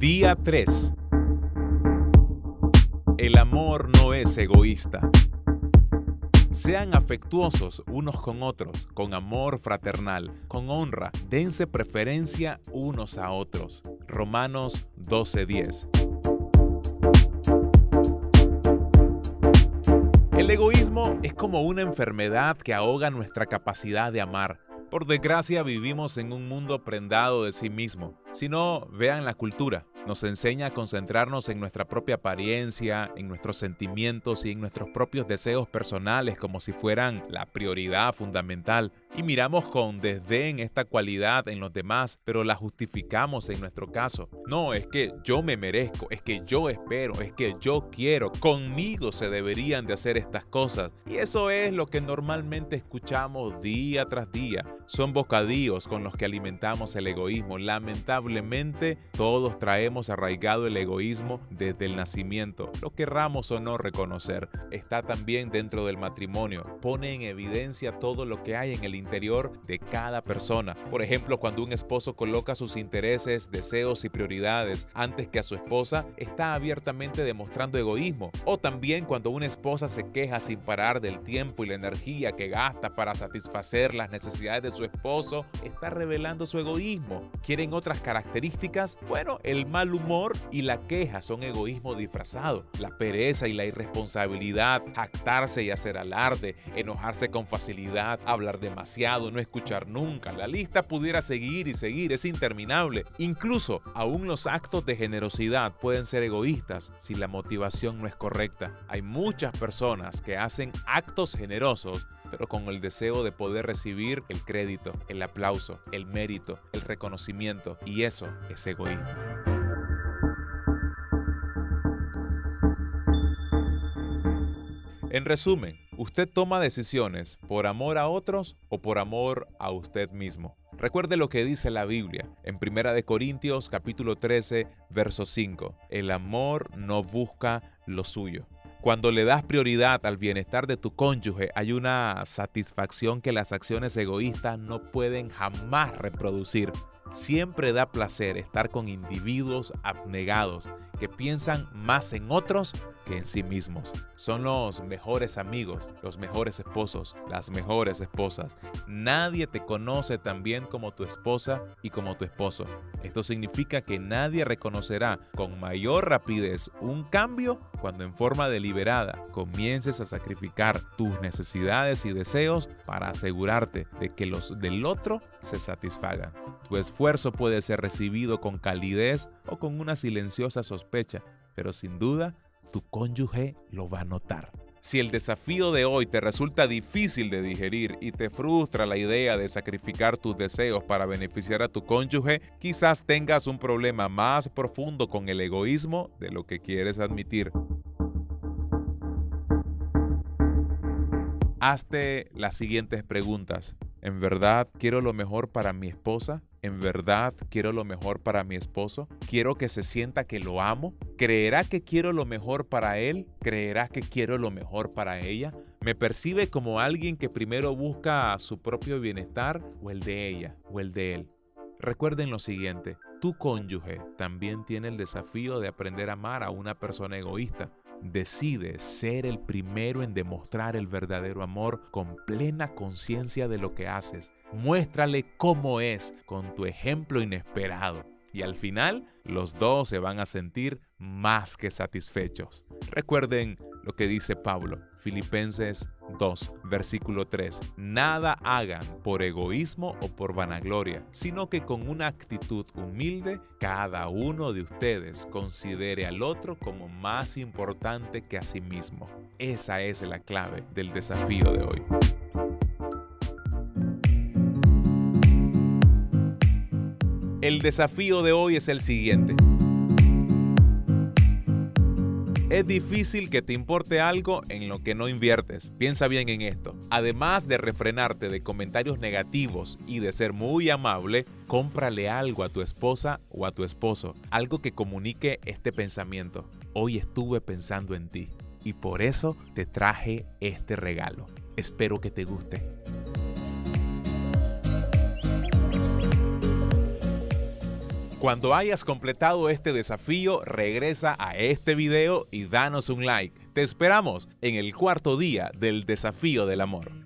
Día 3. El amor no es egoísta. Sean afectuosos unos con otros, con amor fraternal, con honra, dense preferencia unos a otros. Romanos 12:10. El egoísmo es como una enfermedad que ahoga nuestra capacidad de amar. Por desgracia vivimos en un mundo prendado de sí mismo. Si no, vean la cultura nos enseña a concentrarnos en nuestra propia apariencia, en nuestros sentimientos y en nuestros propios deseos personales como si fueran la prioridad fundamental. Y miramos con desdén esta cualidad en los demás, pero la justificamos en nuestro caso. No, es que yo me merezco, es que yo espero, es que yo quiero, conmigo se deberían de hacer estas cosas. Y eso es lo que normalmente escuchamos día tras día. Son bocadillos con los que alimentamos el egoísmo. Lamentablemente, todos traemos hemos arraigado el egoísmo desde el nacimiento, lo querramos o no reconocer. Está también dentro del matrimonio, pone en evidencia todo lo que hay en el interior de cada persona. Por ejemplo, cuando un esposo coloca sus intereses, deseos y prioridades antes que a su esposa, está abiertamente demostrando egoísmo. O también cuando una esposa se queja sin parar del tiempo y la energía que gasta para satisfacer las necesidades de su esposo, está revelando su egoísmo. ¿Quieren otras características? Bueno, el mal mal humor y la queja son egoísmo disfrazado. La pereza y la irresponsabilidad, jactarse y hacer alarde, enojarse con facilidad, hablar demasiado, no escuchar nunca. La lista pudiera seguir y seguir, es interminable. Incluso aún los actos de generosidad pueden ser egoístas si la motivación no es correcta. Hay muchas personas que hacen actos generosos pero con el deseo de poder recibir el crédito, el aplauso, el mérito, el reconocimiento, y eso es egoísmo. En resumen, usted toma decisiones por amor a otros o por amor a usted mismo. Recuerde lo que dice la Biblia en 1 de Corintios capítulo 13, verso 5. El amor no busca lo suyo. Cuando le das prioridad al bienestar de tu cónyuge, hay una satisfacción que las acciones egoístas no pueden jamás reproducir. Siempre da placer estar con individuos abnegados que piensan más en otros en sí mismos. Son los mejores amigos, los mejores esposos, las mejores esposas. Nadie te conoce tan bien como tu esposa y como tu esposo. Esto significa que nadie reconocerá con mayor rapidez un cambio cuando en forma deliberada comiences a sacrificar tus necesidades y deseos para asegurarte de que los del otro se satisfagan. Tu esfuerzo puede ser recibido con calidez o con una silenciosa sospecha, pero sin duda tu cónyuge lo va a notar. Si el desafío de hoy te resulta difícil de digerir y te frustra la idea de sacrificar tus deseos para beneficiar a tu cónyuge, quizás tengas un problema más profundo con el egoísmo de lo que quieres admitir. Hazte las siguientes preguntas. ¿En verdad quiero lo mejor para mi esposa? ¿En verdad quiero lo mejor para mi esposo? ¿Quiero que se sienta que lo amo? ¿Creerá que quiero lo mejor para él? ¿Creerá que quiero lo mejor para ella? ¿Me percibe como alguien que primero busca su propio bienestar o el de ella o el de él? Recuerden lo siguiente, tu cónyuge también tiene el desafío de aprender a amar a una persona egoísta Decide ser el primero en demostrar el verdadero amor con plena conciencia de lo que haces. Muéstrale cómo es con tu ejemplo inesperado. Y al final, los dos se van a sentir más que satisfechos. Recuerden lo que dice Pablo, Filipenses 2, versículo 3. Nada hagan por egoísmo o por vanagloria, sino que con una actitud humilde, cada uno de ustedes considere al otro como más importante que a sí mismo. Esa es la clave del desafío de hoy. El desafío de hoy es el siguiente. Es difícil que te importe algo en lo que no inviertes. Piensa bien en esto. Además de refrenarte de comentarios negativos y de ser muy amable, cómprale algo a tu esposa o a tu esposo, algo que comunique este pensamiento. Hoy estuve pensando en ti y por eso te traje este regalo. Espero que te guste. Cuando hayas completado este desafío, regresa a este video y danos un like. Te esperamos en el cuarto día del desafío del amor.